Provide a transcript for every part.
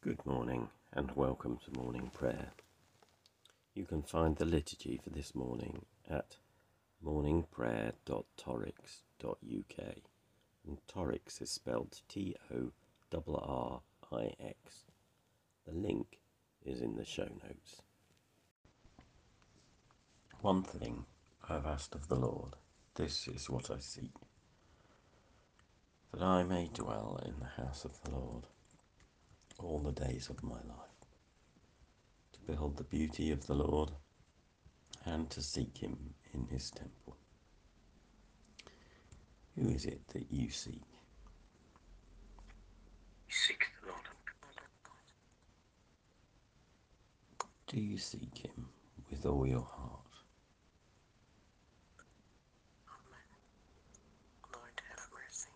Good morning and welcome to morning prayer. You can find the liturgy for this morning at morningprayer.torrix.uk and Torrix is spelled T O R R I X. The link is in the show notes. One thing I have asked of the Lord, this is what I seek, that I may dwell in the house of the Lord all the days of my life, to behold the beauty of the Lord and to seek him in his temple. Who is it that you seek? Seek the Lord. Do you seek him with all your heart? Amen. Lord, have mercy.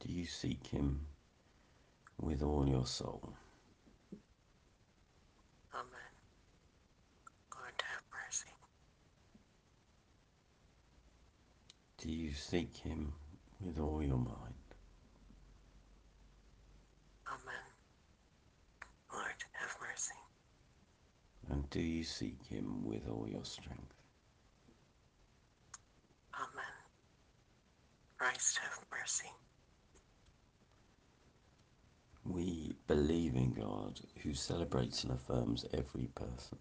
Do you seek him with all your soul? Amen. Lord, have mercy. Do you seek him with all your mind? Amen. Lord, have mercy. And do you seek him with all your strength? Amen. Christ, have mercy. We believe in God who celebrates and affirms every person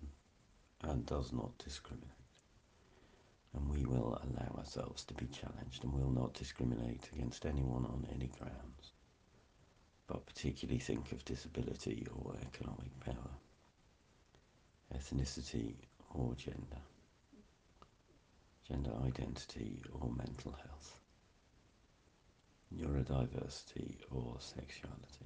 and does not discriminate. And we will allow ourselves to be challenged and will not discriminate against anyone on any grounds, but particularly think of disability or economic power, ethnicity or gender, gender identity or mental health, neurodiversity or sexuality.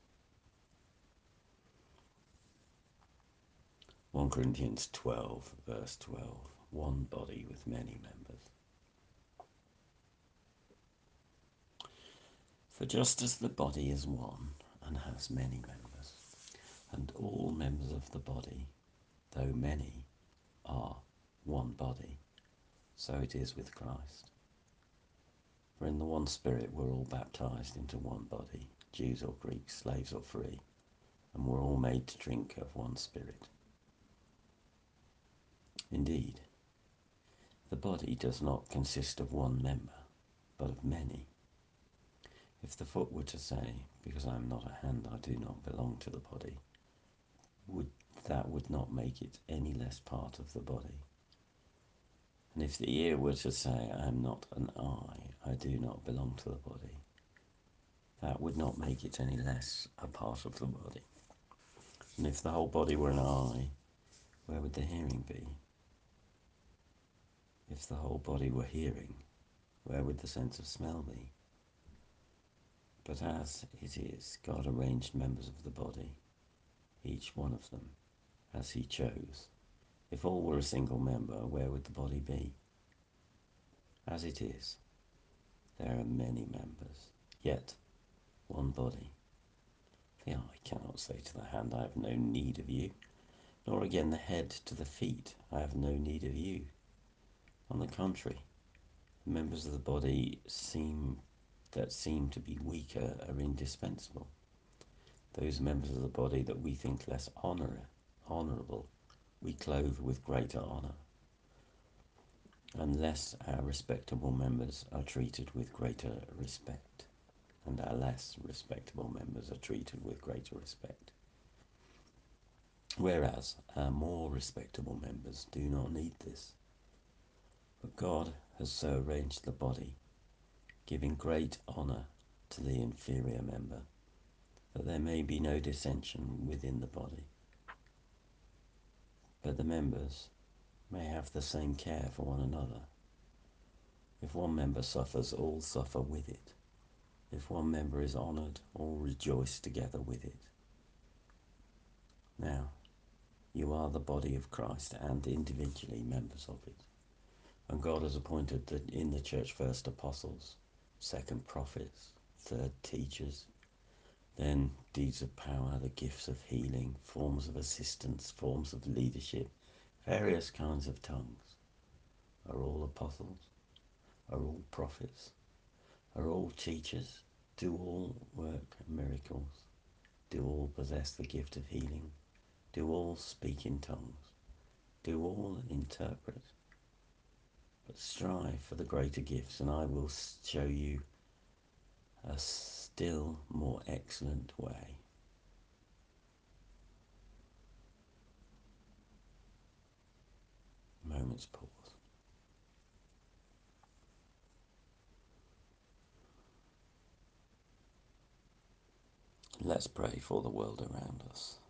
1 Corinthians 12, verse 12 one body with many members. For just as the body is one and has many members, and all members of the body, though many, are one body, so it is with Christ. For in the one Spirit we're all baptized into one body, Jews or Greeks, slaves or free, and we're all made to drink of one Spirit. Indeed, the body does not consist of one member, but of many. If the foot were to say, Because I am not a hand, I do not belong to the body, would that would not make it any less part of the body. And if the ear were to say, I am not an eye, I do not belong to the body, that would not make it any less a part of the body. And if the whole body were an eye, where would the hearing be? If the whole body were hearing, where would the sense of smell be? But as it is, God arranged members of the body, each one of them, as he chose. If all were a single member, where would the body be? As it is, there are many members, yet one body. The eye cannot say to the hand, I have no need of you, nor again the head to the feet, I have no need of you. On the contrary, members of the body seem that seem to be weaker are indispensable. Those members of the body that we think less honor, honorable, we clothe with greater honor. Unless our respectable members are treated with greater respect, and our less respectable members are treated with greater respect. Whereas our more respectable members do not need this. But God has so arranged the body giving great honour to the inferior member, that there may be no dissension within the body. But the members may have the same care for one another. If one member suffers, all suffer with it. If one member is honoured, all rejoice together with it. Now, you are the body of Christ and individually members of it. And God has appointed the, in the church first apostles, second prophets, third teachers, then deeds of power, the gifts of healing, forms of assistance, forms of leadership, various kinds of tongues. Are all apostles? Are all prophets? Are all teachers? Do all work miracles? Do all possess the gift of healing? Do all speak in tongues? Do all interpret? But strive for the greater gifts, and I will show you a still more excellent way. Moments pause. Let's pray for the world around us.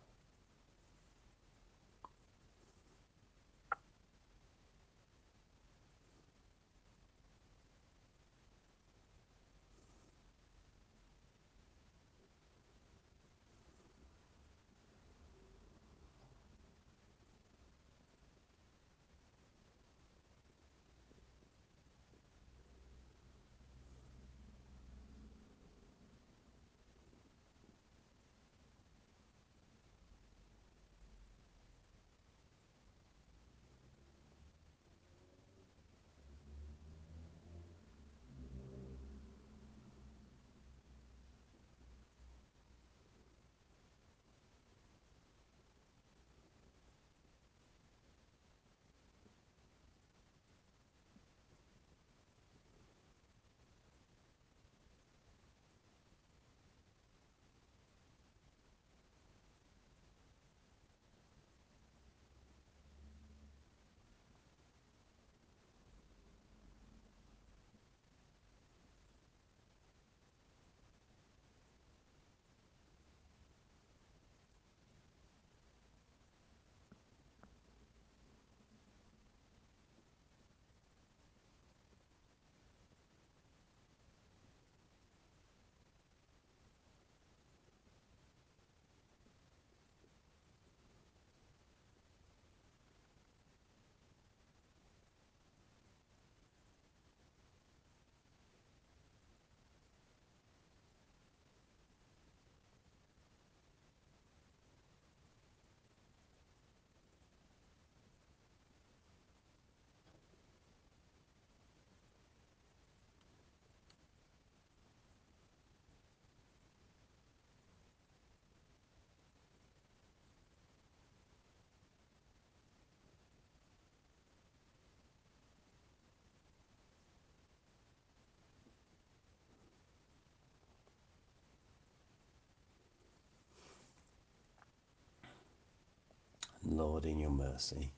Lord, in your mercy,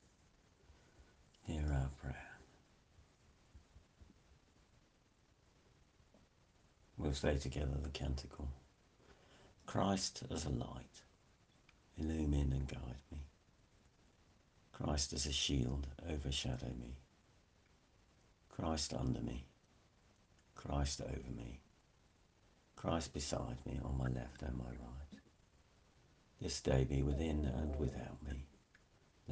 hear our prayer. We'll say together the canticle Christ as a light, illumine and guide me. Christ as a shield, overshadow me. Christ under me, Christ over me, Christ beside me on my left and my right. This day be within and without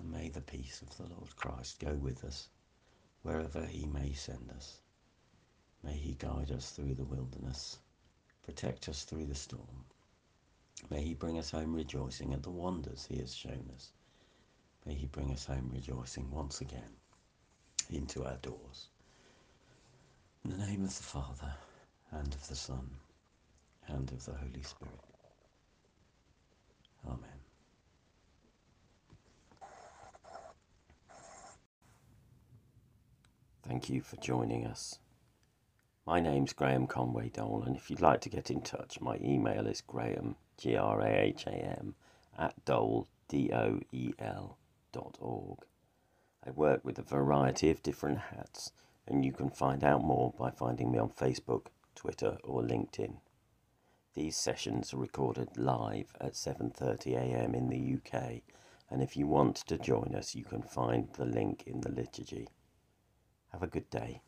And may the peace of the Lord Christ go with us wherever he may send us. May he guide us through the wilderness, protect us through the storm. May he bring us home rejoicing at the wonders he has shown us. May he bring us home rejoicing once again into our doors. In the name of the Father, and of the Son, and of the Holy Spirit. Thank you for joining us My name's Graham Conway Doel, and if you'd like to get in touch, my email is graham, G R A H A M, at doel, D O E L, dot org. I work with a variety of different hats, and you can find out more by finding me on Facebook, Twitter, or LinkedIn. These sessions are recorded live at 7:30 a.m. in the UK, and if you want to join us, you can find the link in the liturgy. Have a good day.